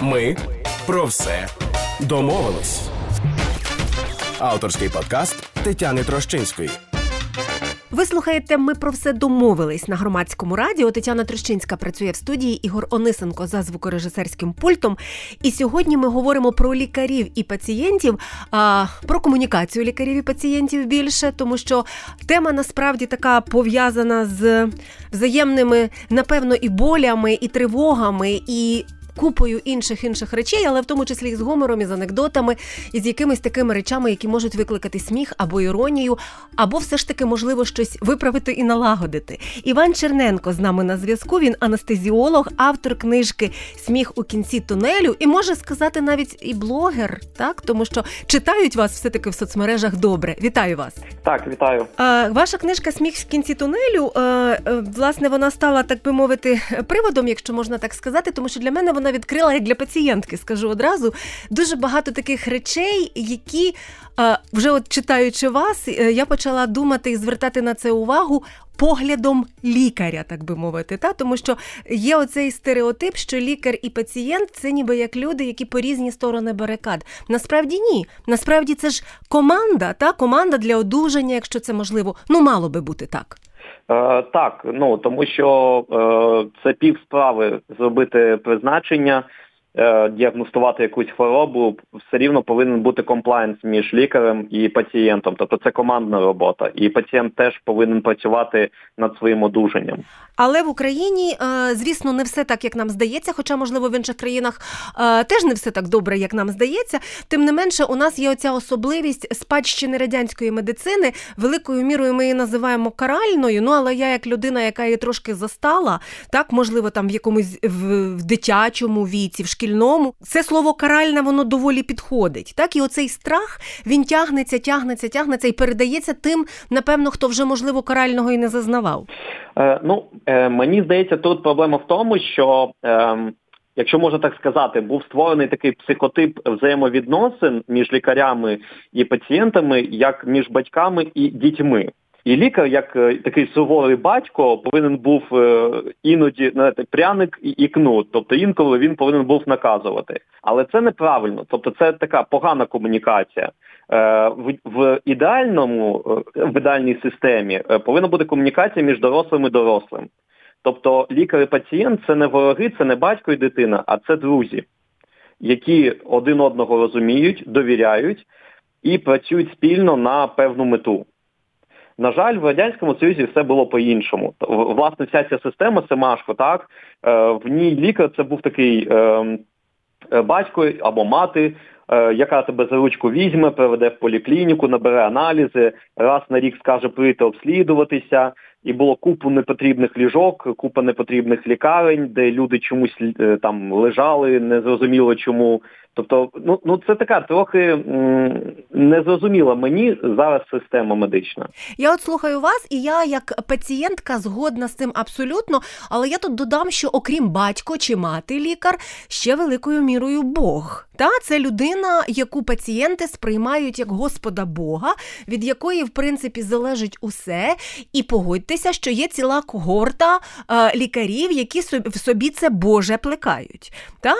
Ми про все домовились. Авторський подкаст Тетяни Трощинської. Ви слухаєте, ми про все домовились на громадському радіо. Тетяна Трощинська працює в студії Ігор Онисенко за звукорежисерським пультом. І сьогодні ми говоримо про лікарів і пацієнтів, а, про комунікацію лікарів і пацієнтів більше, тому що тема насправді така пов'язана з взаємними, напевно, і болями, і тривогами, і купою інших інших речей, але в тому числі і з гумором, і з анекдотами, і з якимись такими речами, які можуть викликати сміх або іронію, або все ж таки можливо щось виправити і налагодити. Іван Черненко з нами на зв'язку. Він анестезіолог, автор книжки Сміх у кінці тунелю і може сказати навіть і блогер, так тому що читають вас все таки в соцмережах добре. Вітаю вас. Так, вітаю. А, Ваша книжка Сміх в кінці тунелю. Власне, вона стала так би мовити приводом, якщо можна так сказати, тому що для мене вона вона відкрила як для пацієнтки, скажу одразу. Дуже багато таких речей, які вже от читаючи вас, е, я почала думати і звертати на це увагу. Поглядом лікаря, так би мовити, та тому що є оцей стереотип, що лікар і пацієнт це ніби як люди, які по різні сторони барикад. Насправді ні. Насправді це ж команда, та команда для одужання, якщо це можливо. Ну мало би бути так. Е, так, ну тому що е, це пів справи зробити призначення, діагностувати якусь хворобу, все рівно повинен бути комплайнс між лікарем і пацієнтом. Тобто це командна робота, і пацієнт теж повинен працювати над своїм одужанням. Але в Україні, е, звісно, не все так, як нам здається, хоча, можливо, в інших країнах е, теж не все так добре, як нам здається. Тим не менше, у нас є оця особливість спадщини радянської медицини. Великою мірою ми її називаємо каральною. Ну але я, як людина, яка її трошки застала, так можливо, там в якомусь в дитячому віці, в шкільному, це слово каральна, воно доволі підходить. Так, і оцей страх він тягнеться, тягнеться, тягнеться і передається тим, напевно, хто вже можливо карального і не зазнавав. Е, ну, е, мені здається, тут проблема в тому, що, е, якщо можна так сказати, був створений такий психотип взаємовідносин між лікарями і пацієнтами, як між батьками і дітьми. І лікар, як е, такий суворий батько, повинен був е, іноді знаєте, пряник і кнут. Тобто інколи він повинен був наказувати. Але це неправильно. Тобто це така погана комунікація. Е, в, в ідеальному в ідеальній системі повинна бути комунікація між дорослим і дорослим. Тобто лікар і пацієнт це не вороги, це не батько і дитина, а це друзі, які один одного розуміють, довіряють і працюють спільно на певну мету. На жаль, в радянському союзі все було по-іншому. Власне, вся ця система Семашко, так е, в ній лікар це був такий ем, е, батько або мати, е, яка тебе за ручку візьме, приведе в поліклініку, набере аналізи, раз на рік скаже прийти обслідуватися. І було купу непотрібних ліжок, купа непотрібних лікарень, де люди чомусь там лежали, незрозуміло чому. Тобто, ну ну це така трохи незрозуміла мені зараз система медична. Я от слухаю вас, і я як пацієнтка згодна з цим абсолютно. Але я тут додам, що окрім батько чи мати лікар, ще великою мірою Бог. Та це людина, яку пацієнти сприймають як Господа Бога, від якої в принципі залежить усе. І погодьтеся, що є ціла когорта е, лікарів, які в собі це Боже плекають. Та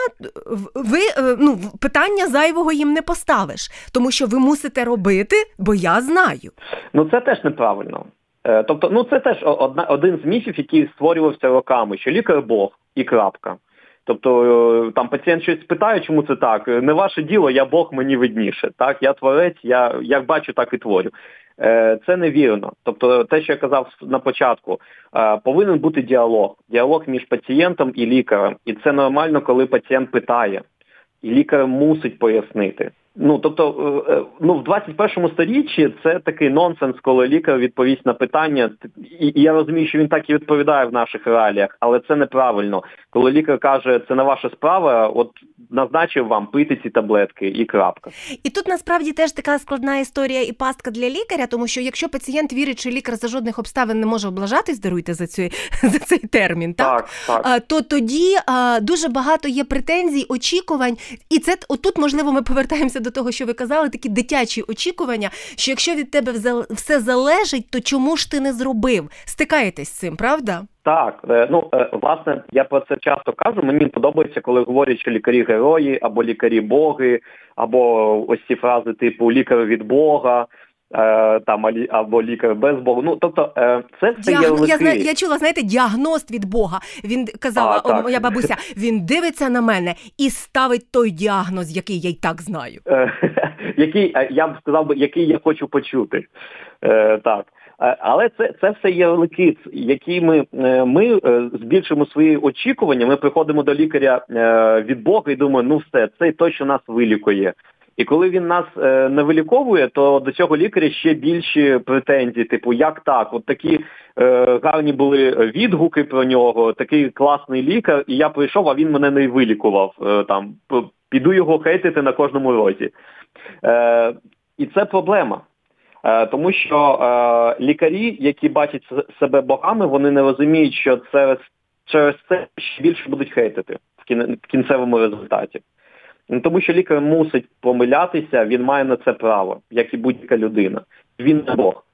ви е, ну питання зайвого їм не поставиш, тому що ви мусите робити, бо я знаю. Ну це теж неправильно. Е, тобто, ну це теж одна один з міфів, який створювався роками, що лікар Бог і крапка. Тобто е, там пацієнт щось питає, чому це так. Не ваше діло, я Бог мені видніше. Так, я творець, я як бачу, так і творю. Е, це невірно. Тобто, те, що я казав на початку, повинен бути діалог. Діалог між пацієнтом і лікарем. І це нормально, коли пацієнт питає і лікар мусить пояснити. Ну тобто, е, е, ну в 21 сторіччі це такий нонсенс, коли лікар відповість на питання, і я розумію, що він так і відповідає в наших реаліях, але це неправильно. Коли лікар каже, це не ваша справа, от назначив вам пити ці таблетки і крапка. І тут насправді теж така складна історія і пастка для лікаря, тому що якщо пацієнт вірить, що лікар за жодних обставин не може облажатись, даруйте за цю за цей термін, так, так, так. то тоді дуже багато є претензій, очікувань, і це отут можливо ми повертаємося до до того, що ви казали, такі дитячі очікування, що якщо від тебе все залежить, то чому ж ти не зробив? Стикаєтесь з цим, правда? Так, е, ну е, власне, я про це часто кажу. Мені подобається, коли говорять, що лікарі герої або лікарі боги, або ось ці фрази типу лікар від Бога. Е, там або лікар без Бога. Ну тобто це все Діаг... є я я чула, знаєте, діагност від Бога. Він казала, а, моя бабуся, він дивиться на мене і ставить той діагноз, який я й так знаю. Який я б сказав, який я хочу почути. Так. Але це це все є великий, які ми е, ми е, збільшимо свої очікування. Ми приходимо до лікаря е, від Бога і думаємо, ну все, цей точно нас вилікує. І коли він нас не виліковує, то до цього лікаря ще більші претензії, типу, як так? От такі е, гарні були відгуки про нього, такий класний лікар, і я прийшов, а він мене не вилікував. Е, там піду його хейтити на кожному розі. Е, І це проблема. Е, тому що е, лікарі, які бачать себе богами, вони не розуміють, що це через це ще більше будуть хейтити в кінцевому результаті. Ну, тому що лікар мусить помилятися, він має на це право, як і будь-яка людина. Він не Бог.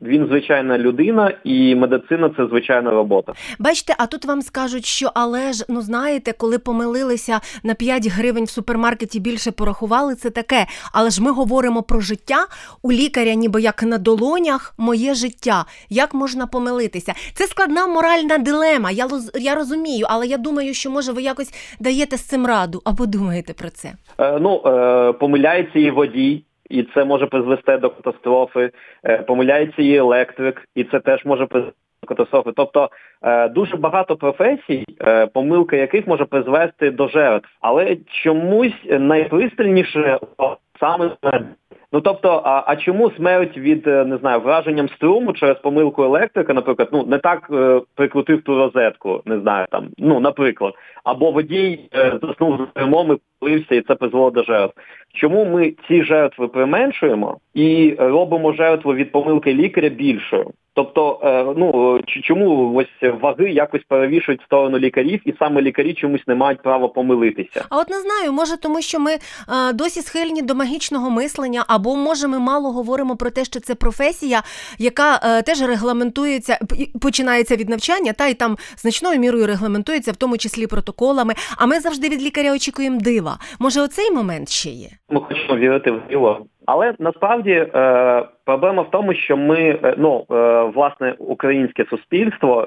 Він звичайна людина, і медицина це звичайна робота. Бачите, а тут вам скажуть, що але ж ну знаєте, коли помилилися на 5 гривень в супермаркеті більше порахували, це таке. Але ж ми говоримо про життя у лікаря, ніби як на долонях, моє життя. Як можна помилитися? Це складна моральна дилема. Я я розумію, але я думаю, що може ви якось даєте з цим раду або думаєте про це? Е, Ну е, помиляється і водій і це може призвести до катастрофи. Е, помиляється і електрик, і це теж може призвести до катастрофи. Тобто е, дуже багато професій, е, помилка яких може призвести до жертв, але чомусь найпристальніше саме Ну тобто, а а чому смерть від не знаю враженням струму через помилку електрика, наприклад, ну не так е, прикрутив ту розетку, не знаю там, ну наприклад, або водій е, заснув за кермом і полився, і це призвело до жертв. Чому ми ці жертви применшуємо і робимо жертву від помилки лікаря більшою? Тобто, е, ну чому ось ваги якось перевішують в сторону лікарів, і саме лікарі чомусь не мають права помилитися? А от не знаю, може тому, що ми а, е, досі схильні до магічного мислення, або може ми мало говоримо про те, що це професія, яка а, е, теж регламентується, починається від навчання, та й там значною мірою регламентується, в тому числі протоколами. А ми завжди від лікаря очікуємо дива. Може, оцей момент ще є? Ми хочемо вірити в диво. Але насправді е, проблема в тому, що ми, е, ну е, власне, українське суспільство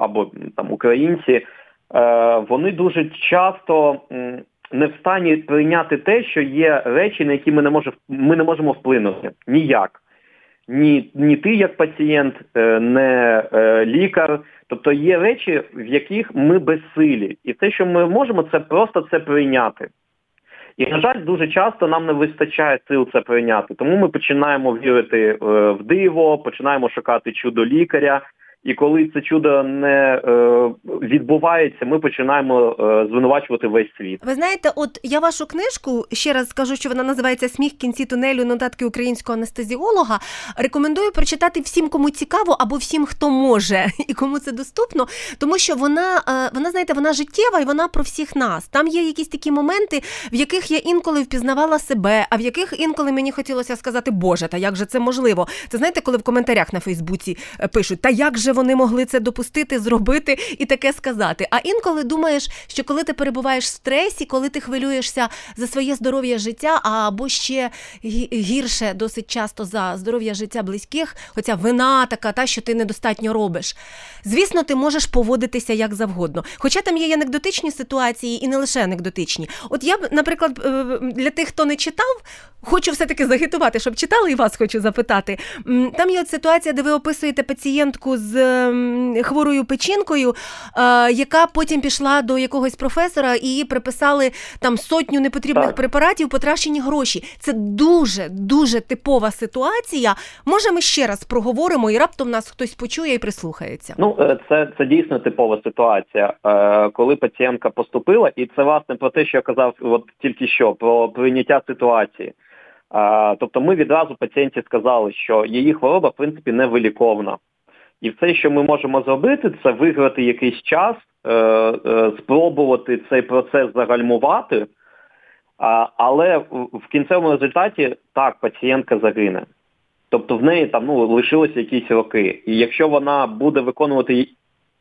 або там українці, вони дуже часто не в стані прийняти те, що є речі, на які ми не можемо ми не можемо вплинути ніяк. Ні, ні ти як пацієнт, не лікар. Тобто є речі, в яких ми безсилі, і те, що ми можемо, це просто це прийняти. І, на жаль, дуже часто нам не вистачає сил це прийняти. Тому ми починаємо вірити е, в диво, починаємо шукати чудо лікаря. І коли це чудо не е, відбувається, ми починаємо е, звинувачувати весь світ. Ви знаєте, от я вашу книжку ще раз скажу, що вона називається Сміх кінці тунелю нотатки українського анестезіолога. Рекомендую прочитати всім, кому цікаво, або всім, хто може і кому це доступно, тому що вона, е, вона знаєте, вона життєва і вона про всіх нас. Там є якісь такі моменти, в яких я інколи впізнавала себе, а в яких інколи мені хотілося сказати, Боже, та як же це можливо? Це знаєте, коли в коментарях на Фейсбуці пишуть, та як же вони могли це допустити, зробити і таке сказати. А інколи думаєш, що коли ти перебуваєш в стресі, коли ти хвилюєшся за своє здоров'я життя, або ще гірше досить часто за здоров'я життя близьких, оця вина така, та що ти недостатньо робиш. Звісно, ти можеш поводитися як завгодно. Хоча там є анекдотичні ситуації і не лише анекдотичні. От я б, наприклад, е, для тих, хто не читав, хочу все-таки загитувати, щоб читали і вас хочу запитати. Там є от ситуація, де ви описуєте пацієнтку з хворою печінкою, е, яка потім пішла до якогось професора і її приписали там сотню непотрібних так. препаратів, потрачені гроші. Це дуже дуже типова ситуація. Може, ми ще раз проговоримо і раптом нас хтось почує і прислухається. Ну е, це це дійсно типова ситуація, е, коли пацієнтка поступила, і це власне про те, що я казав, от тільки що про прийняття ситуації. Тобто ми відразу пацієнті сказали, що її хвороба в принципі не виліковна. І все, що ми можемо зробити, це виграти якийсь час, е, е, спробувати цей процес загальмувати, Але в кінцевому результаті так, пацієнтка загине. Тобто в неї там ну, лишилися якісь роки. І якщо вона буде виконувати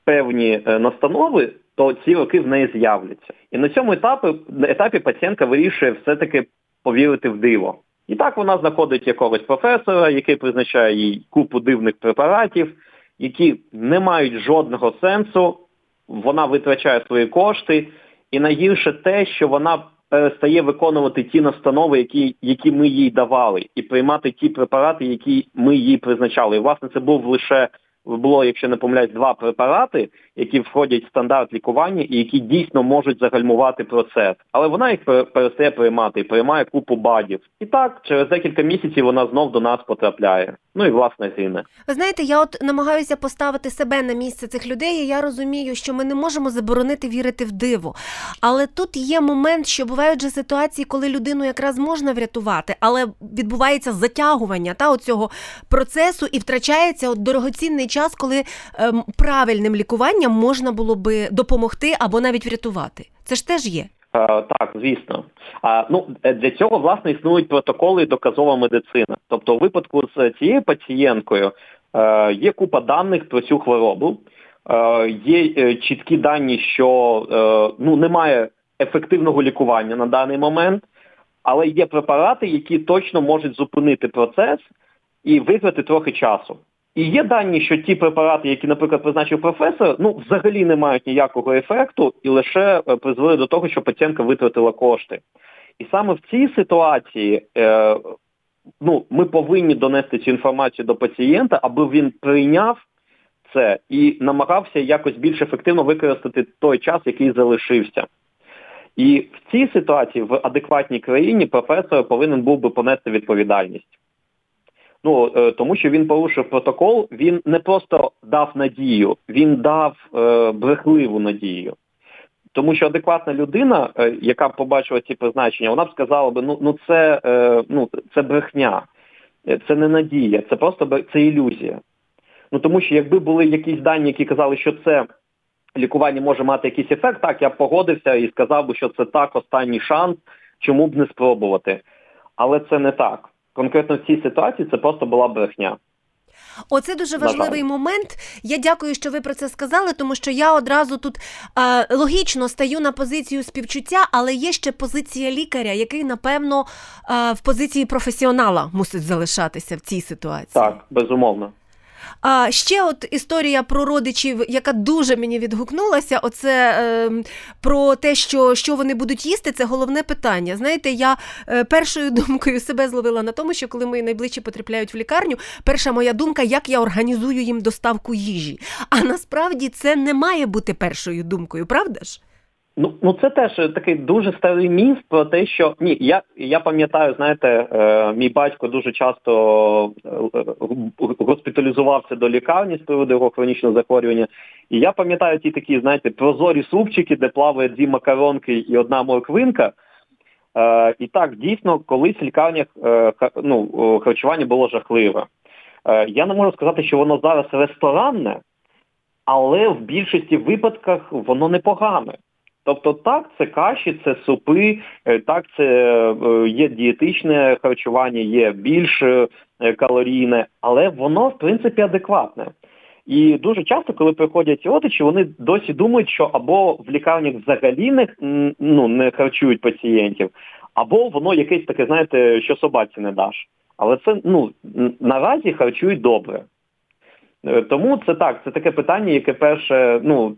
певні е, настанови, то ці роки в неї з'являться. І на цьому етапі етапі пацієнтка вирішує все-таки повірити в диво. І так вона знаходить якогось професора, який призначає їй купу дивних препаратів, які не мають жодного сенсу. Вона витрачає свої кошти, і найгірше те, що вона перестає виконувати ті настанови, які які ми їй давали, і приймати ті препарати, які ми їй призначали. І власне це був лише було, якщо не помиляюсь, два препарати, які входять в стандарт лікування і які дійсно можуть загальмувати процес. Але вона їх перестає приймати і приймає купу бадів. І так, через декілька місяців вона знов до нас потрапляє. Ну і власне гине. Ви знаєте, я от намагаюся поставити себе на місце цих людей. і Я розумію, що ми не можемо заборонити вірити в диво. Але тут є момент, що бувають же ситуації, коли людину якраз можна врятувати, але відбувається затягування та оцього процесу і втрачається от дорогоцінний час, коли ем, правильним лікуванням можна було би допомогти або навіть врятувати. Це ж теж є. А, так, звісно. А, ну, е, Для цього, власне, існують протоколи і доказова медицина. Тобто, у випадку з цією пацієнткою е, є купа даних про цю хворобу, е, є е, чіткі дані, що е, ну, немає ефективного лікування на даний момент, але є препарати, які точно можуть зупинити процес і виграти трохи часу. І є дані, що ті препарати, які, наприклад, призначив професор, ну взагалі не мають ніякого ефекту і лише е, призвели до того, що пацієнтка витратила кошти. І саме в цій ситуації е, ну, ми повинні донести цю інформацію до пацієнта, аби він прийняв це і намагався якось більш ефективно використати той час, який залишився. І в цій ситуації в адекватній країні професор повинен був би понести відповідальність. Ну е, тому, що він порушив протокол, він не просто дав надію, він дав е, брехливу надію. Тому що адекватна людина, е, яка побачила ці призначення, вона б сказала би, ну ну це е, ну це брехня, е, це не надія, це просто це ілюзія. Ну тому що якби були якісь дані, які казали, що це лікування може мати якийсь ефект, так я б погодився і сказав би, що це так останній шанс, чому б не спробувати. Але це не так конкретно в цій ситуації це просто була брехня. Оце дуже важливий момент. Я дякую, що ви про це сказали, тому що я одразу тут е, логічно стаю на позицію співчуття, але є ще позиція лікаря, який, напевно, е, в позиції професіонала мусить залишатися в цій ситуації. Так, безумовно. А ще от історія про родичів, яка дуже мені відгукнулася, оце е, про те, що що вони будуть їсти, це головне питання. Знаєте, я е, першою думкою себе зловила на тому, що коли мої найближчі потрапляють в лікарню, перша моя думка, як я організую їм доставку їжі. А насправді це не має бути першою думкою, правда ж? Ну ну це теж такий дуже старий міф про те, що ні, я я пам'ятаю, знаєте, е, мій батько дуже часто е, госпіталізувався до лікарні з приводу його хронічного захворювання. І я пам'ятаю ті такі, знаєте, прозорі супчики, де плаває дві макаронки і одна морквинка. Е, І так, дійсно, колись в лікарнях е, ну, харчування було жахливе. Е, Я не можу сказати, що воно зараз ресторанне, але в більшості випадках воно непогане. Тобто так, це каші, це супи, е, так, це е, є дієтичне харчування, є більш е, калорійне, але воно в принципі адекватне. І дуже часто, коли приходять родичі, вони досі думають, що або в лікарнях взагалі не ну, не харчують пацієнтів, або воно якесь таке, знаєте, що собаці не даш. Але це ну наразі харчують добре. Е, тому це так, це таке питання, яке перше ну,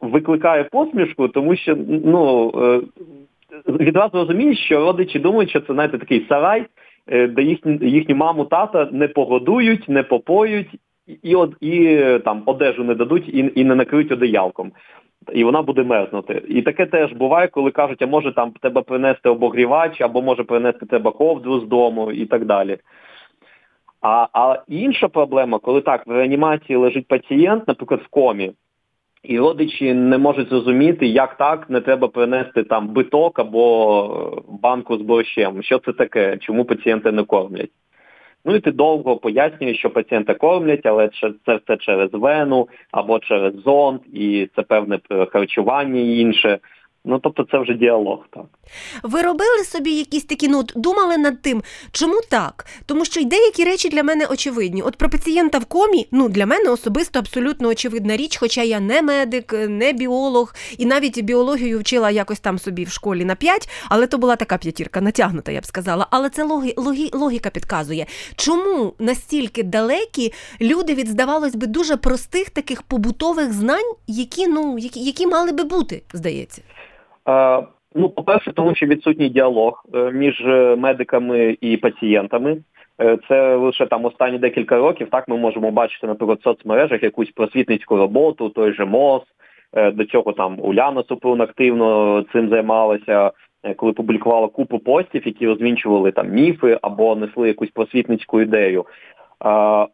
викликає посмішку, тому що ну, е, відразу розумієш, що родичі думають, що це знаєте, такий сарай, е, де їхню, їхню маму, тата не погодують, не попоють і от, і там одежу не дадуть і і не накриють одеялком. І вона буде мерзнути. І таке теж буває, коли кажуть, а може там тебе принести обогрівач, або може принести тебе ковдру з дому і так далі. А а інша проблема, коли так в реанімації лежить пацієнт, наприклад, в комі, і родичі не можуть зрозуміти, як так не треба принести там биток або банку з борщем. Що це таке? Чому пацієнти не кормлять? Ну і ти довго пояснюєш, що пацієнта кормлять, але це все через вену або через зонд, і це певне харчування і інше. Ну тобто це вже діалог, так. Ви робили собі якісь такі, ну думали над тим, чому так? Тому що й деякі речі для мене очевидні. От про пацієнта в комі, ну для мене особисто абсолютно очевидна річ, хоча я не медик, не біолог, і навіть біологію вчила якось там собі в школі на п'ять, але то була така п'ятірка, натягнута, я б сказала. Але це логі, логі, логіка підказує, чому настільки далекі люди від, здавалось би, дуже простих таких побутових знань, які ну які, які мали би бути, здається. Е, ну, по-перше, тому що відсутній діалог е, між е, медиками і пацієнтами. Це лише там останні декілька років. Так ми можемо бачити, наприклад, в соцмережах якусь просвітницьку роботу, той же МОЗ. До цього там Уляна Супрун активно цим займалася, коли публікувала купу постів, які розвінчували там міфи або несли якусь просвітницьку ідею.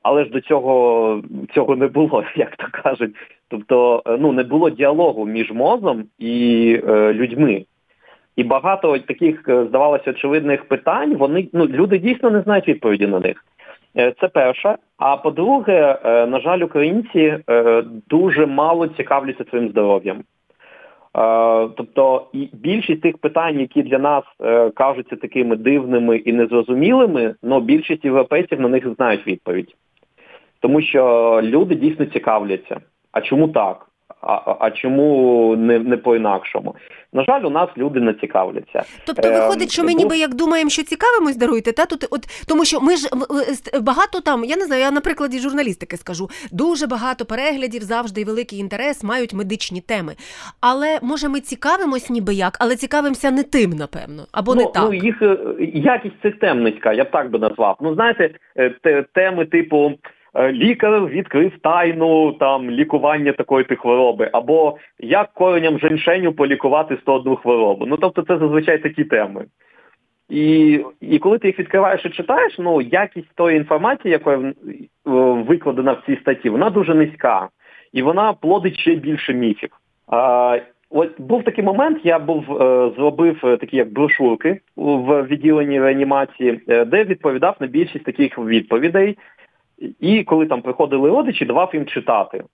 Але ж до цього цього не було, як то кажуть. Тобто, ну не було діалогу між мозом і е, людьми. І багато таких, е, здавалося, очевидних питань, вони ну люди дійсно не знають відповіді на них. Е, це перше. А по-друге, е, на жаль, українці е, дуже мало цікавляться своїм здоров'ям. Е, тобто і більшість тих питань, які для нас е, кажуться такими дивними і незрозумілими, ну більшість європейців на них знають відповідь. Тому що люди дійсно цікавляться. А чому так? А а чому не не по-інакшому? На жаль, у нас люди не цікавляться. Тобто виходить, що ми ніби як думаємо, що цікавимось, даруйте, та тут от тому, що ми ж багато там, я не знаю, я на прикладі журналістики скажу, дуже багато переглядів, завжди і великий інтерес мають медичні теми. Але може ми цікавимось ніби як, але цікавимося не тим, напевно, або ну, не так. Ну їх е, якість цих тем низька, я б так би назвав. Ну знаєте, е, теми типу. Е, лікар відкрив тайну там лікування такої ти хвороби, або як коренням женьшеню полікувати 101 хворобу. Ну тобто це зазвичай такі теми. І і коли ти їх відкриваєш і читаєш, ну якість тої інформації, яка е, викладена в цій статті, вона дуже низька. І вона плодить ще більше міфів. А, От був такий момент, я був е, зробив такі як брошурки в відділенні реанімації, де відповідав на більшість таких відповідей. І коли там приходили родичі, давав їм читати.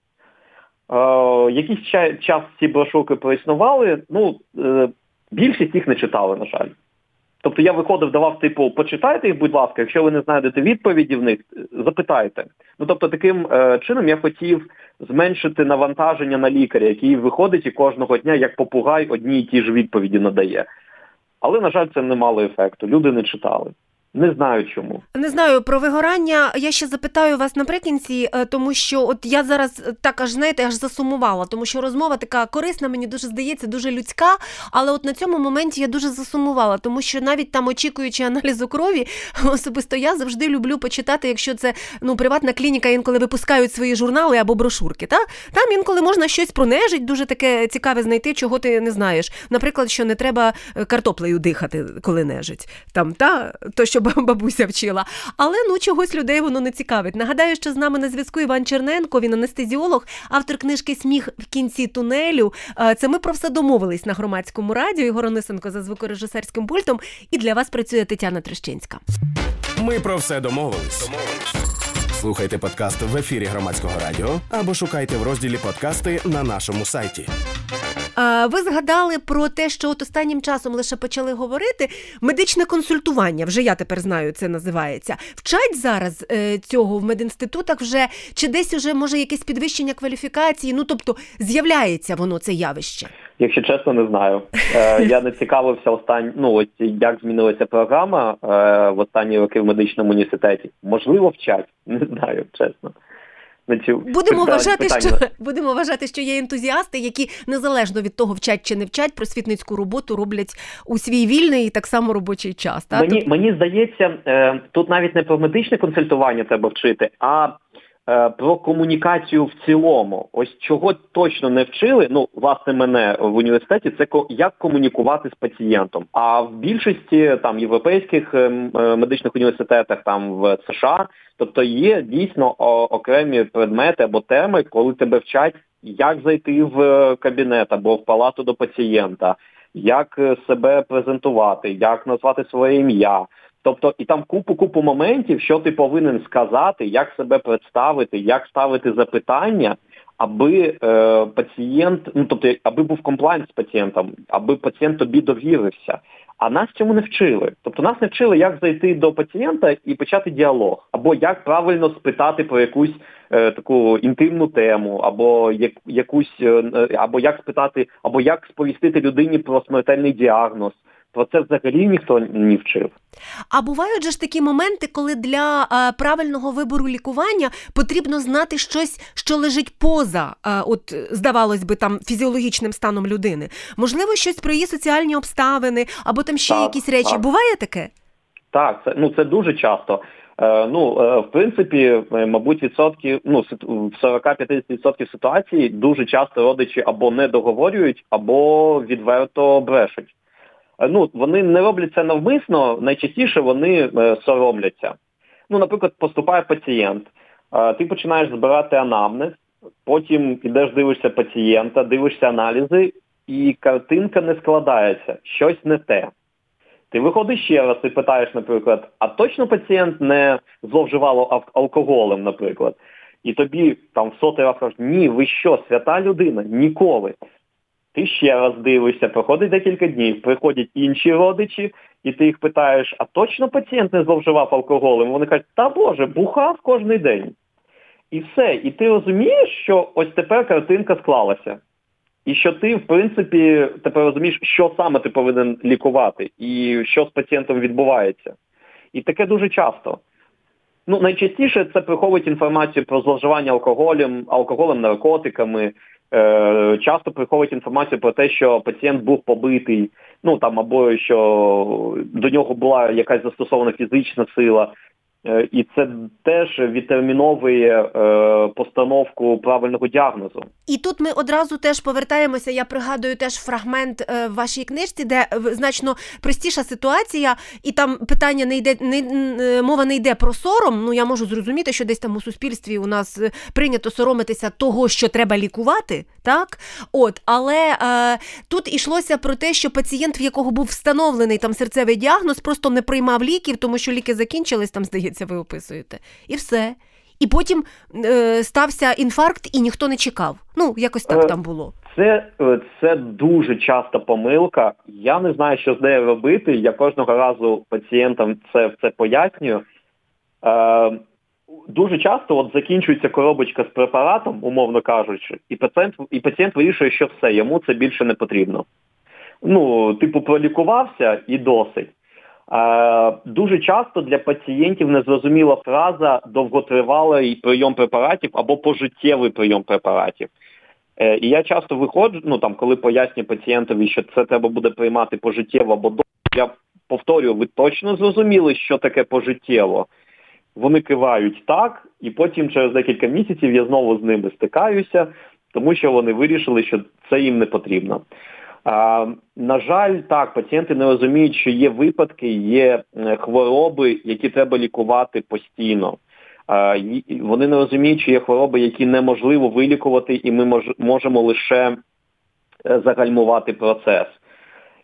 Е, Якийсь час ці брошурки проіснували, ну, е, більшість їх не читали, на жаль. Тобто я виходив, давав, типу, почитайте їх, будь ласка, якщо ви не знайдете відповіді в них, запитайте. Ну тобто, таким е, чином я хотів зменшити навантаження на лікаря, який виходить і кожного дня, як попугай, одні й ті ж відповіді надає. Але, на жаль, це не мало ефекту. Люди не читали. Не знаю чому. Не знаю про вигорання. Я ще запитаю вас наприкінці, е, тому що от я зараз так аж знаєте, аж засумувала, тому що розмова така корисна, мені дуже здається, дуже людська. Але от на цьому моменті я дуже засумувала, тому що навіть там, очікуючи аналізу крові, особисто я завжди люблю почитати, якщо це ну приватна клініка, інколи випускають свої журнали або брошурки. Та там інколи можна щось про нежить, дуже таке цікаве знайти, чого ти не знаєш. Наприклад, що не треба е, картоплею дихати, коли нежить. Там та то що що бабуся вчила. Але ну чогось людей воно не цікавить. Нагадаю, що з нами на зв'язку Іван Черненко, він анестезіолог, автор книжки Сміх в кінці тунелю. Це ми про все домовились на громадському радіо. Ігор Онисенко за звукорежисерським пультом. І для вас працює Тетяна Трещинська. Ми про все домовились. Слухайте подкаст в ефірі громадського радіо або шукайте в розділі подкасти на нашому сайті. Ви згадали про те, що от останнім часом лише почали говорити. Медичне консультування, вже я тепер знаю, це називається. Вчать зараз е, цього в медінститутах вже чи десь уже може якесь підвищення кваліфікації? Ну тобто з'являється воно це явище. Якщо чесно, не знаю. Е, Я не цікавився останні, ну от як змінилася програма е, в останні роки в медичному університеті. Можливо, вчать, не знаю, чесно будемо вважати, що будемо вважати, що є ентузіасти, які незалежно від того, вчать чи не вчать, просвітницьку роботу роблять у свій вільний і так само робочий час. Так? Мені мені здається, е, тут навіть не про медичне консультування треба вчити, а про комунікацію в цілому. Ось чого точно не вчили. Ну, власне, мене в університеті це як комунікувати з пацієнтом. А в більшості там європейських е, е, медичних університетах, там в США, тобто є дійсно окремі предмети або теми, коли тебе вчать, як зайти в кабінет або в палату до пацієнта, як себе презентувати, як назвати своє ім'я. Тобто і там купу-купу моментів, що ти повинен сказати, як себе представити, як ставити запитання. аби е, пацієнт, ну тобто, аби був комплайн з пацієнтом, аби пацієнт тобі довірився. А нас цьому не вчили. Тобто нас не вчили, як зайти до пацієнта і почати діалог, або як правильно спитати про якусь е, таку інтимну тему, або як, якусь, е, або як спитати, або як сповістити людині про смертельний діагноз. Про це взагалі ніхто не вчив. А бувають же ж такі моменти, коли для а, правильного вибору лікування потрібно знати щось, що лежить поза, а, от здавалось би, там фізіологічним станом людини. Можливо, щось про її соціальні обставини або там ще так, якісь речі. Так. Буває таке? Так, це ну це дуже часто. Е, ну, е, в принципі, е, мабуть, відсотки, ну, в 40-50% ситуацій дуже часто родичі або не договорюють, або відверто брешуть. Е, ну, вони не роблять це навмисно, найчастіше вони е, соромляться. Ну, наприклад, поступає пацієнт, е, ти починаєш збирати анамнез, потім ідеш, дивишся пацієнта, дивишся аналізи, і картинка не складається, щось не те. Ти виходиш ще раз і питаєш, наприклад, а точно пацієнт не зловживало алкоголем, наприклад. І тобі там в сотий раз кажуть, ні, ви що, свята людина? Ніколи. Ти ще раз дивишся, проходить декілька днів, приходять інші родичі, і ти їх питаєш, а точно пацієнт не зловживав алкоголем? Вони кажуть, та Боже, бухав кожний день. І все. І ти розумієш, що ось тепер картинка склалася. І що ти, в принципі, тепер розумієш, що саме ти повинен лікувати, і що з пацієнтом відбувається. І таке дуже часто. Ну, найчастіше це приховують інформацію про зловживання алкоголем, алкоголем, наркотиками, Е, часто приховують інформацію про те, що пацієнт був побитий, ну там або що до нього була якась застосована фізична сила. Е, і це теж відтерміновує е, постановку правильного діагнозу. І тут ми одразу теж повертаємося. Я пригадую теж фрагмент е, в вашій книжці, де значно простіша ситуація, і там питання не йде не мова не йде про сором. Ну я можу зрозуміти, що десь там у суспільстві у нас прийнято соромитися того, що треба лікувати, так от, але е, тут ішлося про те, що пацієнт, в якого був встановлений там серцевий діагноз, просто не приймав ліків, тому що ліки закінчились там, здається здається, ви описуєте. І все. І потім е, стався інфаркт, і ніхто не чекав. Ну, якось так е, там було. Це е, це дуже часта помилка. Я не знаю, що з нею робити. Я кожного разу пацієнтам це це пояснюю. Е, Дуже часто от закінчується коробочка з препаратом, умовно кажучи, і пацієнт і пацієнт вирішує, що все, йому це більше не потрібно. Ну, типу, пролікувався і досить. Дуже часто для пацієнтів незрозуміла фраза довготривалий прийом препаратів або пожиттєвий прийом препаратів. Е, і я часто виходжу, ну там, коли пояснюю пацієнтові, що це треба буде приймати пожиттєво або до я повторюю, ви точно зрозуміли, що таке пожиттєво? Вони кивають так, і потім через декілька місяців я знову з ними стикаюся, тому що вони вирішили, що це їм не потрібно. На жаль, так, пацієнти не розуміють, що є випадки, є е, хвороби, які треба лікувати постійно. Вони не розуміють, що є хвороби, які неможливо вилікувати, і ми можемо лише е, загальмувати процес.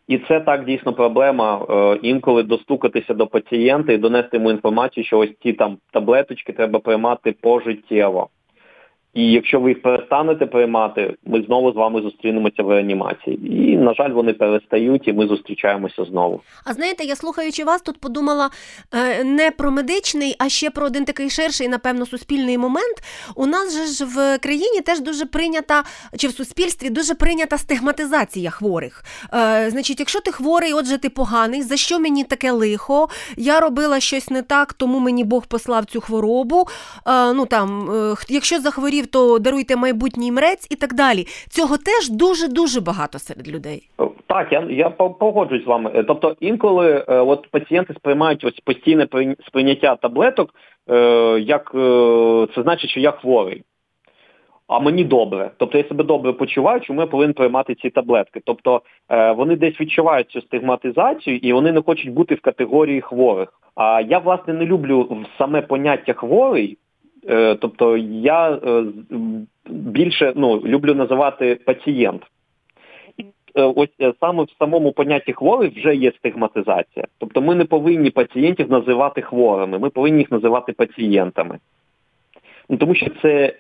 І це так дійсно проблема. Е, інколи достукатися до пацієнта і донести йому інформацію, що ось ці там таблеточки треба приймати пожиттєво. І якщо ви їх перестанете приймати, ми знову з вами зустрінемося в реанімації. І, на жаль, вони перестають, і ми зустрічаємося знову. А знаєте, я слухаючи вас, тут подумала е, не про медичний, а ще про один такий ширший, напевно, суспільний момент. У нас же ж в країні теж дуже прийнята, чи в суспільстві дуже прийнята стигматизація хворих. Е, Значить, якщо ти хворий, отже, ти поганий, за що мені таке лихо? Я робила щось не так, тому мені Бог послав цю хворобу. Е, ну там, Якщо захворів років, то даруйте майбутній мрець і так далі. Цього теж дуже дуже багато серед людей. Так, я я погоджуюсь з вами. Тобто інколи е, от пацієнти сприймають ось постійне сприйняття таблеток, е, як е, це значить, що я хворий. А мені добре. Тобто я себе добре почуваю, чому я повинен приймати ці таблетки. Тобто вони десь відчувають цю стигматизацію і вони не хочуть бути в категорії хворих. А я, власне, не люблю саме поняття хворий, тобто я е, більше ну, люблю називати пацієнт. Е, ось саме в самому понятті хворий вже є стигматизація. Тобто ми не повинні пацієнтів називати хворими, ми повинні їх називати пацієнтами. Ну тому що це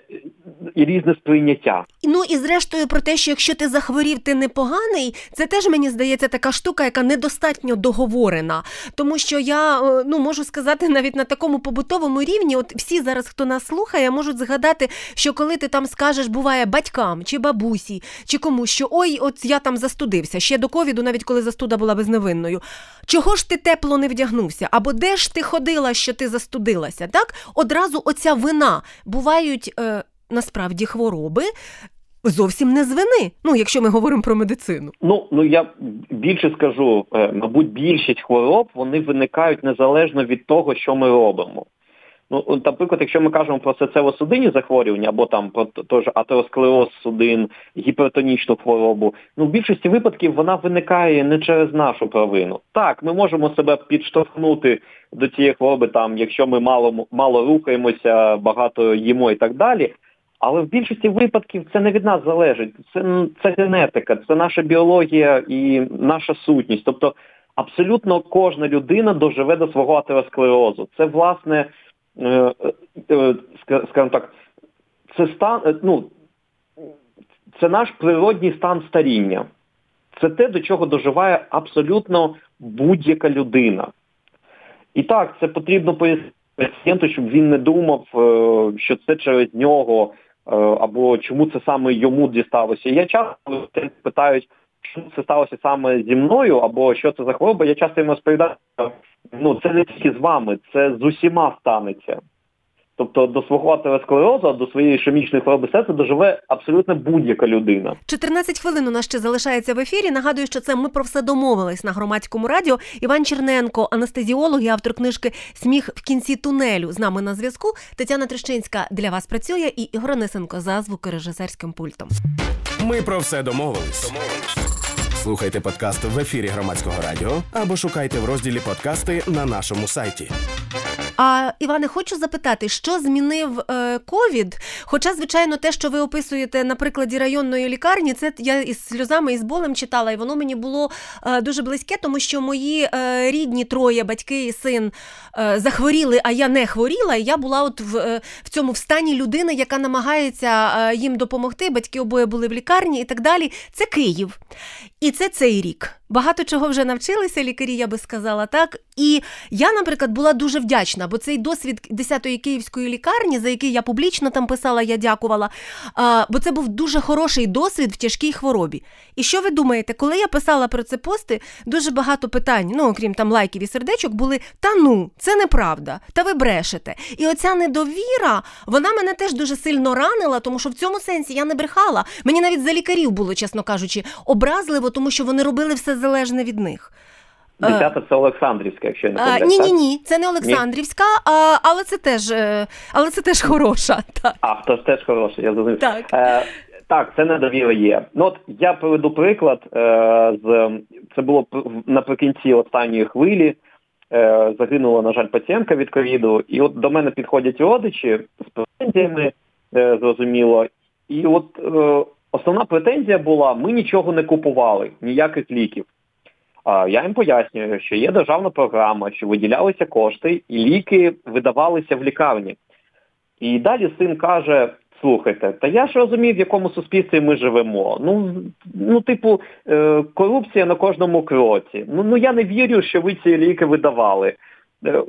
різне сприйняття. Ну і зрештою про те, що якщо ти захворів, ти непоганий, це теж мені здається така штука, яка недостатньо договорена. Тому що я е, ну можу сказати навіть на такому побутовому рівні, от всі зараз, хто нас слухає, можуть згадати, що коли ти там скажеш, буває батькам чи бабусі, чи комусь, що ой, от я там застудився ще до ковіду, навіть коли застуда була безневинною. Чого ж ти тепло не вдягнувся? Або де ж ти ходила, що ти застудилася? Так одразу оця вина бувають. Е, насправді хвороби зовсім не з вини. Ну, якщо ми говоримо про медицину. Ну ну я більше скажу, е, мабуть, більшість хвороб вони виникають незалежно від того, що ми робимо. Ну, наприклад, якщо ми кажемо про серцево-судинні захворювання, або там про тож атеросклероз судин, гіпертонічну хворобу, ну в більшості випадків вона виникає не через нашу провину. Так, ми можемо себе підштовхнути до цієї хвороби, там, якщо ми мало мало рухаємося, багато їмо і так далі. Але в більшості випадків це не від нас залежить. Це це генетика, це наша біологія і наша сутність. Тобто абсолютно кожна людина доживе до свого атеросклерозу. Це власне, скажімо так, це стан, е, ну, це наш природній стан старіння. Це те, до чого доживає абсолютно будь-яка людина. І так, це потрібно пояснити пацієнту, щоб він не думав, що це через нього. Е, або чому це саме йому дісталося. Я часто питають, чому це сталося саме зі мною, або що це за хвороба, я часто їм розповідаю, ну це не тільки з вами, це з усіма станеться. Тобто до свого атеросклерозу, до своєї ішемічної хвороби серця доживе абсолютно будь-яка людина. 14 хвилин у нас ще залишається в ефірі. Нагадую, що це ми про все домовились на громадському радіо. Іван Черненко, анестезіолог і автор книжки Сміх в кінці тунелю з нами на зв'язку. Тетяна Трещинська для вас працює і Ігор Онисенко за звукорежисерським пультом. Ми про все домовились. Слухайте подкаст в ефірі громадського радіо або шукайте в розділі подкасти на нашому сайті. А Іване, хочу запитати, що змінив е, ковід? Хоча, звичайно, те, що ви описуєте на прикладі районної лікарні, це я із сльозами і з болем читала, і воно мені було е, дуже близьке, тому що мої е, рідні троє батьки і син захворіли, а я не хворіла. І я була от в, в цьому в стані людини, яка намагається їм допомогти. Батьки обоє були в лікарні і так далі. Це Київ. І це цей рік. Багато чого вже навчилися лікарі, я би сказала так. І я, наприклад, була дуже вдячна, бо цей досвід 10-ї київської лікарні, за який я публічно там писала, я дякувала. Бо це був дуже хороший досвід в тяжкій хворобі. І що ви думаєте, коли я писала про це пости, дуже багато питань, ну окрім там лайків і сердечок, були та ну, це неправда, та ви брешете. І оця недовіра, вона мене теж дуже сильно ранила, тому що в цьому сенсі я не брехала. Мені навіть за лікарів було, чесно кажучи, образливо, тому що вони робили все залежне від них. Десята це Олександрівська, якщо не помиляюсь. Ні, ні, ні, це не Олександрівська, а, але це теж е, але це теж хороша. Так. А, то теж хороша, я зрозумів. Так. Е, так, це недовіра є. Ну от я приведу приклад. Е, з Це було наприкінці останньої хвилі. Е, загинула, на жаль, пацієнтка від ковіду. І от до мене підходять родичі з претензіями, е, зрозуміло. І от е, основна претензія була: ми нічого не купували, ніяких ліків. Я їм пояснюю, що є державна програма, що виділялися кошти, і ліки видавалися в лікарні. І далі син каже: слухайте, та я ж розумію, в якому суспільстві ми живемо. Ну, ну типу, е, корупція на кожному кроці. Ну, ну я не вірю, що ви ці ліки видавали. Е,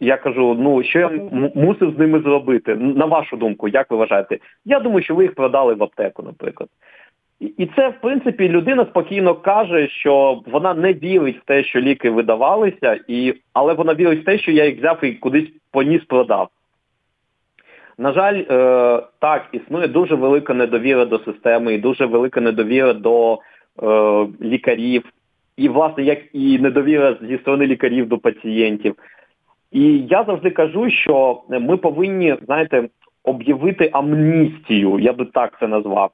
я кажу, ну що я мусив з ними зробити? На вашу думку, як ви вважаєте? Я думаю, що ви їх продали в аптеку, наприклад. І це, в принципі, людина спокійно каже, що вона не вірить в те, що ліки видавалися, і, але вона вірить в те, що я їх взяв і кудись поніс продав. На жаль, е, так, існує дуже велика недовіра до системи і дуже велика недовіра до е, лікарів, і, власне, як і недовіра зі сторони лікарів до пацієнтів. І я завжди кажу, що ми повинні, знаєте, об'явити амністію, я би так це назвав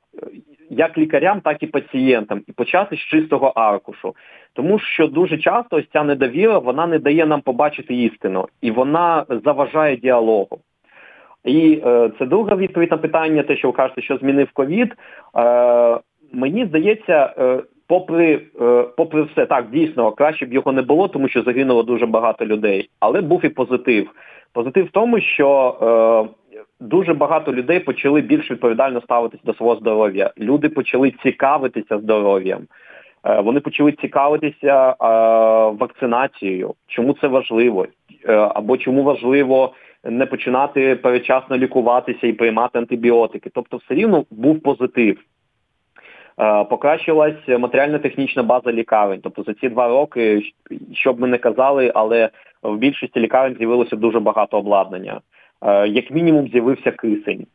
як лікарям, так і пацієнтам, і почати з чистого аркушу. Тому що дуже часто ось ця недовіра вона не дає нам побачити істину, і вона заважає діалогу. І е, це друга відповідь на питання, те, що ви кажете, що змінив ковід. Е, мені здається, е, попри е, попри все, так, дійсно, краще б його не було, тому що загинуло дуже багато людей. Але був і позитив. Позитив в тому, що е, дуже багато людей почали більш відповідально ставитися до свого здоров'я. Люди почали цікавитися здоров'ям. Е, вони почали цікавитися е, вакцинацією. Чому це важливо? Е, або чому важливо не починати передчасно лікуватися і приймати антибіотики? Тобто, все рівно був позитив. Покращилась матеріально-технічна база лікарень. Тобто за ці два роки, що б ми не казали, але в більшості лікарень з'явилося дуже багато обладнання. Як мінімум, з'явився кисень,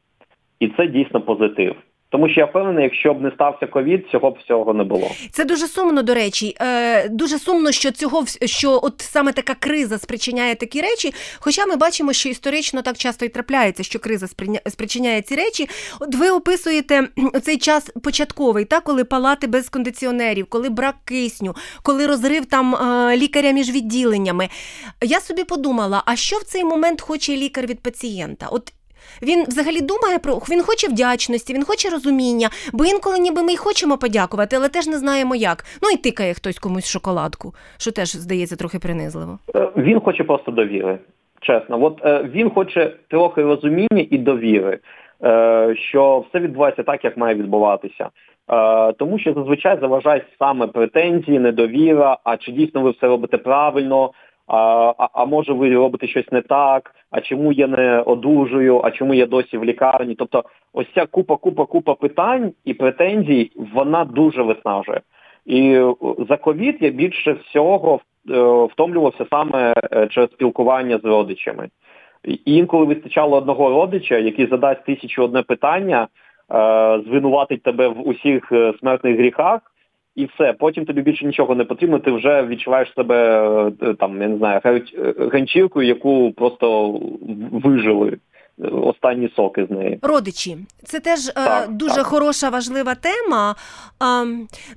і це дійсно позитив. Тому що я впевнений, якщо б не стався ковід, цього б всього не було. Це дуже сумно, до речі. Е, Дуже сумно, що цього що от саме така криза спричиняє такі речі. Хоча ми бачимо, що історично так часто і трапляється, що криза спричиняє ці речі. От ви описуєте цей час початковий, та коли палати без кондиціонерів, коли брак кисню, коли розрив там е, лікаря між відділеннями. Я собі подумала: а що в цей момент хоче лікар від пацієнта? От він взагалі думає про він хоче вдячності, він хоче розуміння, бо інколи ніби ми й хочемо подякувати, але теж не знаємо як. Ну і тикає хтось комусь шоколадку, що теж здається трохи принизливо. Е, він хоче просто довіри. Чесно, от е, він хоче трохи розуміння і довіри, е, що все відбувається так, як має відбуватися. Тому що зазвичай заважають саме претензії, недовіра, а чи дійсно ви все робите правильно, а, а може ви робите щось не так, а чому я не одужую, а чому я досі в лікарні? Тобто ось ця купа, купа, купа питань і претензій, вона дуже виснажує. І е, за ковід я більше всього е, втомлювався саме е, через спілкування з родичами. І інколи вистачало одного родича, який задасть тисячу одне питання, звинуватить тебе в усіх смертних гріхах і все. Потім тобі більше нічого не потрібно, ти вже відчуваєш себе е, там, я не знаю, е, ганчіркою, яку просто вижили. Е, останні соки з неї родичі, це теж так, дуже так. хороша важлива тема. А,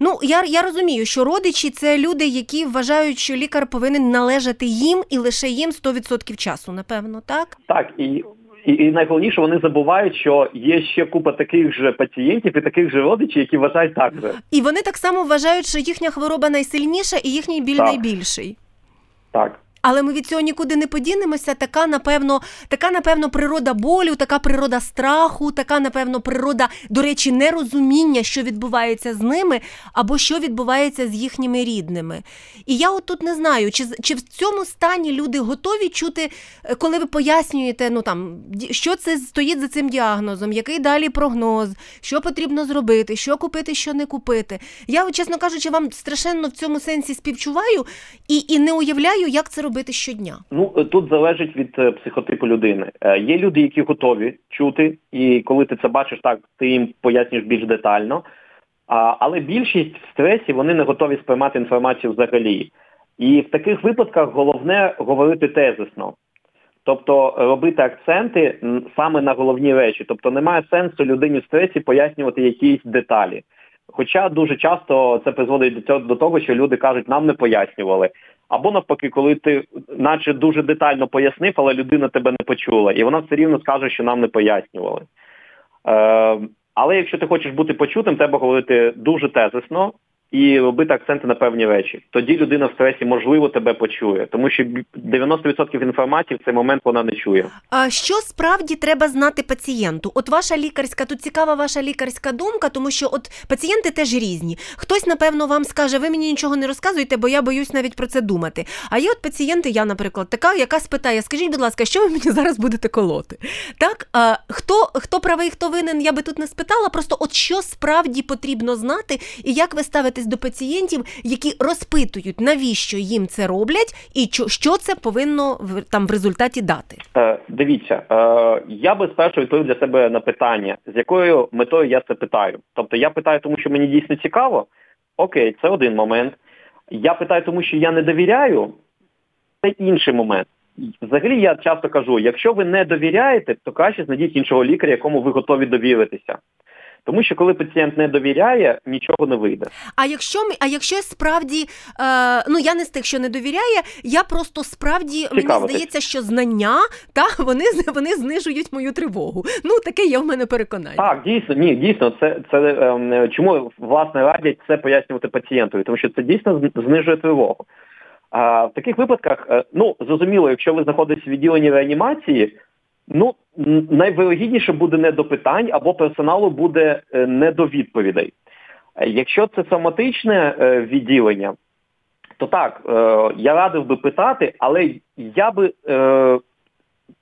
Ну я я розумію, що родичі це люди, які вважають, що лікар повинен належати їм і лише їм 100% часу, напевно, так так і і і найголовніше, вони забувають, що є ще купа таких же пацієнтів і таких же родичів, які вважають так же. І вони так само вважають, що їхня хвороба найсильніша і їхній біль так. найбільший. Так. Але ми від цього нікуди не подінемося. Така, напевно, така, напевно, природа болю, така природа страху, така, напевно, природа, до речі, нерозуміння, що відбувається з ними, або що відбувається з їхніми рідними. І я от тут не знаю, чи чи в цьому стані люди готові чути, е, коли ви пояснюєте, ну там що це стоїть за цим діагнозом, який далі прогноз, що потрібно зробити, що купити, що не купити. Я, чесно кажучи, вам страшенно в цьому сенсі співчуваю і, і не уявляю, як це робити робити щодня? Ну е, тут залежить від е, психотипу людини. Е, є люди, які готові чути, і коли ти це бачиш, так ти їм пояснюєш більш детально. Але більшість в стресі вони не готові сприймати інформацію взагалі. І в таких випадках головне говорити тезисно. Тобто робити акценти саме на головні речі. Тобто немає сенсу людині в стресі пояснювати якісь деталі. Хоча дуже часто це призводить до того, що люди кажуть, нам не пояснювали. Або навпаки, коли ти наче дуже детально пояснив, але людина тебе не почула, і вона все рівно скаже, що нам не пояснювали. Е, Але якщо ти хочеш бути почутим, треба говорити дуже тезисно, і робити акценти на певні речі. Тоді людина в стресі можливо тебе почує, тому що 90% інформації в цей момент вона не чує. А що справді треба знати пацієнту? От ваша лікарська, тут цікава ваша лікарська думка, тому що от пацієнти теж різні. Хтось, напевно, вам скаже, ви мені нічого не розказуєте, бо я боюсь навіть про це думати. А є от пацієнти, я, наприклад, така, яка спитає: скажіть, будь ласка, що ви мені зараз будете колоти? Так, а хто хто правий, хто винен, я би тут не спитала. Просто от що справді потрібно знати, і як ви ставите звертатись до пацієнтів, які розпитують, навіщо їм це роблять, і що це повинно там в результаті дати? Е, Дивіться, е, я би спершу відповів для себе на питання, з якою метою я це питаю. Тобто я питаю, тому що мені дійсно цікаво. Окей, це один момент. Я питаю, тому що я не довіряю. Це інший момент. Взагалі я часто кажу, якщо ви не довіряєте, то краще знайдіть іншого лікаря, якому ви готові довіритися. Тому що коли пацієнт не довіряє, нічого не вийде. А якщо а якщо справді е, ну я не з тих, що не довіряє, я просто справді Цікавитись. мені здається, що знання та вони вони знижують мою тривогу. Ну таке є в мене переконання. Так, дійсно, ні, дійсно, це це е, чому власне радять це пояснювати пацієнтові, тому що це дійсно знижує тривогу. А в таких випадках, е, ну зрозуміло, якщо ви знаходитесь в відділенні реанімації Ну, найвирогідніше буде не до питань, або персоналу буде е, не до відповідей. Якщо це соматичне е, відділення, то так, е, я радив би питати, але я би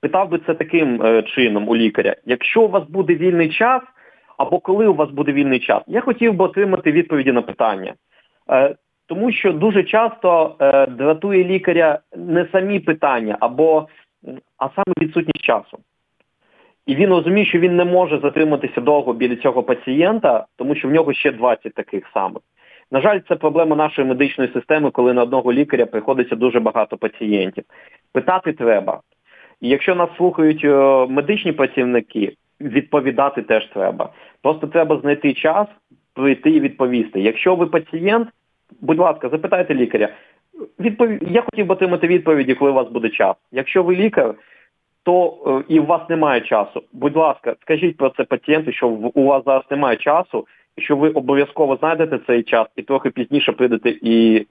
питав би це таким чином у лікаря. Якщо у вас буде вільний час, або коли у вас буде вільний час, я хотів би отримати відповіді на питання. Тому що дуже часто дратує лікаря не самі питання, або а саме відсутність часу. І він розуміє, що він не може затриматися довго біля цього пацієнта, тому що в нього ще 20 таких самих. На жаль, це проблема нашої медичної системи, коли на одного лікаря приходиться дуже багато пацієнтів. Питати треба. І якщо нас слухають е, медичні працівники, відповідати теж треба. Просто треба знайти час, прийти і відповісти. Якщо ви пацієнт, будь ласка, запитайте лікаря. Відпов... Я хотів би отримати відповіді, коли у вас буде час. Якщо ви лікар, то е, і у вас немає часу. Будь ласка, скажіть про це пацієнту, що у вас зараз немає часу, і що ви обов'язково знайдете цей час і трохи пізніше прийдете і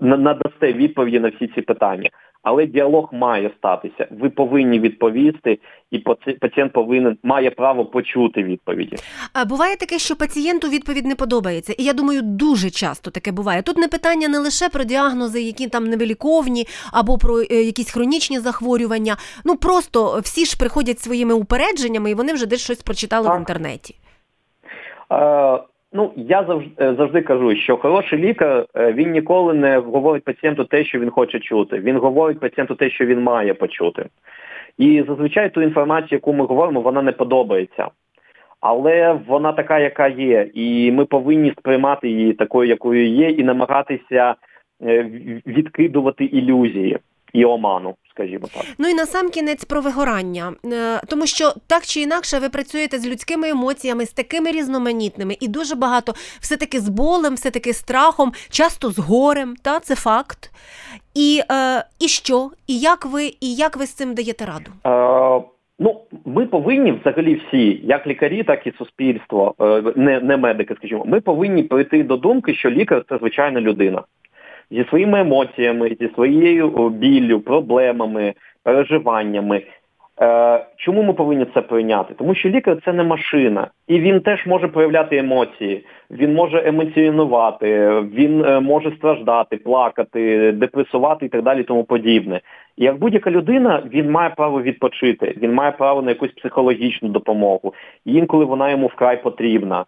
надасте відповіді на всі ці питання. Але діалог має статися. Ви повинні відповісти, і пацієнт повинен має право почути відповіді. А буває таке, що пацієнту відповідь не подобається, і я думаю, дуже часто таке буває. Тут не питання не лише про діагнози, які там невеликовні, або про е, якісь хронічні захворювання. Ну просто всі ж приходять своїми упередженнями, і вони вже десь щось прочитали так. в інтернеті. Ну, я завжди е, завжди кажу, що хороший лікар е, він ніколи не говорить пацієнту те, що він хоче чути. Він говорить пацієнту те, що він має почути. І зазвичай ту інформацію, яку ми говоримо, вона не подобається. Але вона така, яка є, і ми повинні сприймати її такою, якою є, і намагатися е, відкидувати ілюзії і оману скажімо так. Ну і на сам кінець про вигорання, е, тому що так чи інакше ви працюєте з людськими емоціями, з такими різноманітними, і дуже багато все-таки з болем, все-таки страхом, часто з горем, та це факт. І е, і що? І як ви і як ви з цим даєте раду? Е, Ну, ми повинні взагалі всі, як лікарі, так і суспільство, е, не не медики, скажімо, ми повинні прийти до думки, що лікар це звичайна людина зі своїми емоціями, зі своєю біллю, проблемами, переживаннями. Е, чому ми повинні це прийняти? Тому що лікар це не машина, і він теж може проявляти емоції, він може емоціонувати, він е, може страждати, плакати, депресувати і так далі, тому подібне. І як будь-яка людина, він має право відпочити, він має право на якусь психологічну допомогу. І інколи вона йому вкрай потрібна.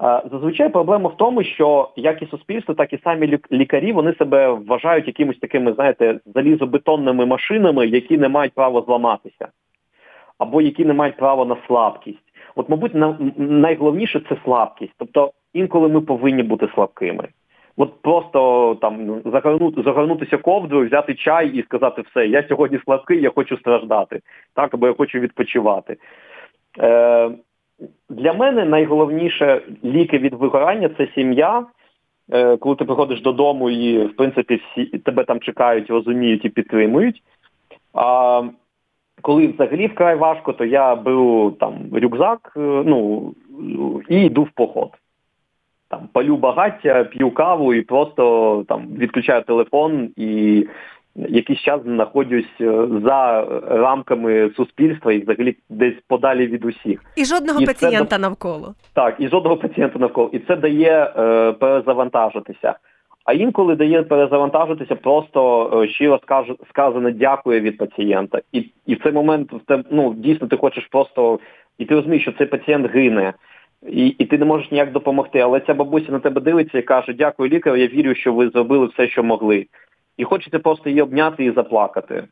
Зазвичай проблема в тому, що як і суспільство, так і самі лікарі вони себе вважають якимось такими, знаєте, залізобетонними машинами, які не мають права зламатися, або які не мають права на слабкість. От, мабуть, найголовніше це слабкість. Тобто інколи ми повинні бути слабкими. От просто там загорнути, загорнутися ковдрою, взяти чай і сказати все, я сьогодні слабкий, я хочу страждати, так, або я хочу відпочивати. Е, для мене найголовніше ліки від вигорання це сім'я. Е, коли ти приходиш додому і, в принципі, всі тебе там чекають, розуміють і підтримують. А коли взагалі вкрай важко, то я беру там рюкзак е, ну, і йду в поход. Там Палю багаття, п'ю каву і просто там відключаю телефон і якийсь час знаходжусь е, за рамками суспільства і взагалі десь подалі від усіх. І жодного і пацієнта це... навколо. Так, і жодного пацієнта навколо. І це дає е, перезавантажитися. А інколи дає перезавантажитися, просто е, щиро сказане дякую від пацієнта. І і в цей момент ну, дійсно ти хочеш просто, і ти розумієш, що цей пацієнт гине. І і ти не можеш ніяк допомогти. Але ця бабуся на тебе дивиться і каже, дякую лікарю, я вірю, що ви зробили все, що могли і хочеться просто її обняти і заплакати.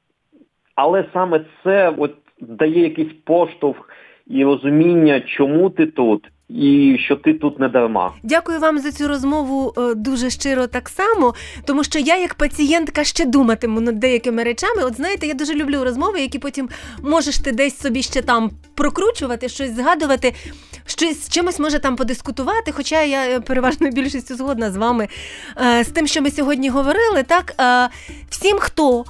Але саме це от дає якийсь поштовх і розуміння, чому ти тут. І що ти тут не дарма. Дякую вам за цю розмову е, дуже щиро так само, тому що я, як пацієнтка, ще думатиму над деякими речами. От знаєте, я дуже люблю розмови, які потім можеш ти десь собі ще там прокручувати, щось згадувати щось з чимось може там подискутувати. Хоча я е, переважно більшістю згодна з вами е, з тим, що ми сьогодні говорили. Так, всім, хто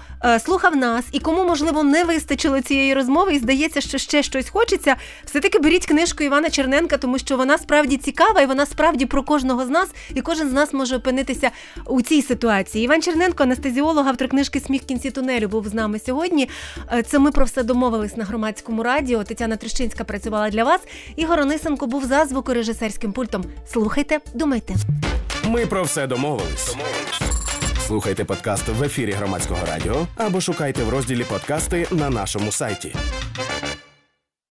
слухав нас і кому, можливо, не вистачило цієї розмови, і здається, що ще щось хочеться, все-таки беріть книжку Івана Черненка, тому що вона справді цікава і вона справді про кожного з нас, і кожен з нас може опинитися у цій ситуації. Іван Черненко, анестезіолог, автор книжки Сміх в кінці тунелю, був з нами сьогодні. Е, Це ми про все домовились на громадському радіо. Тетяна Трещинська працювала для вас. Ігор Онисенко був за звукорежисерським пультом. Слухайте, думайте. Ми про все домовились. Слухайте подкаст в ефірі громадського радіо або шукайте в розділі подкасти на нашому сайті.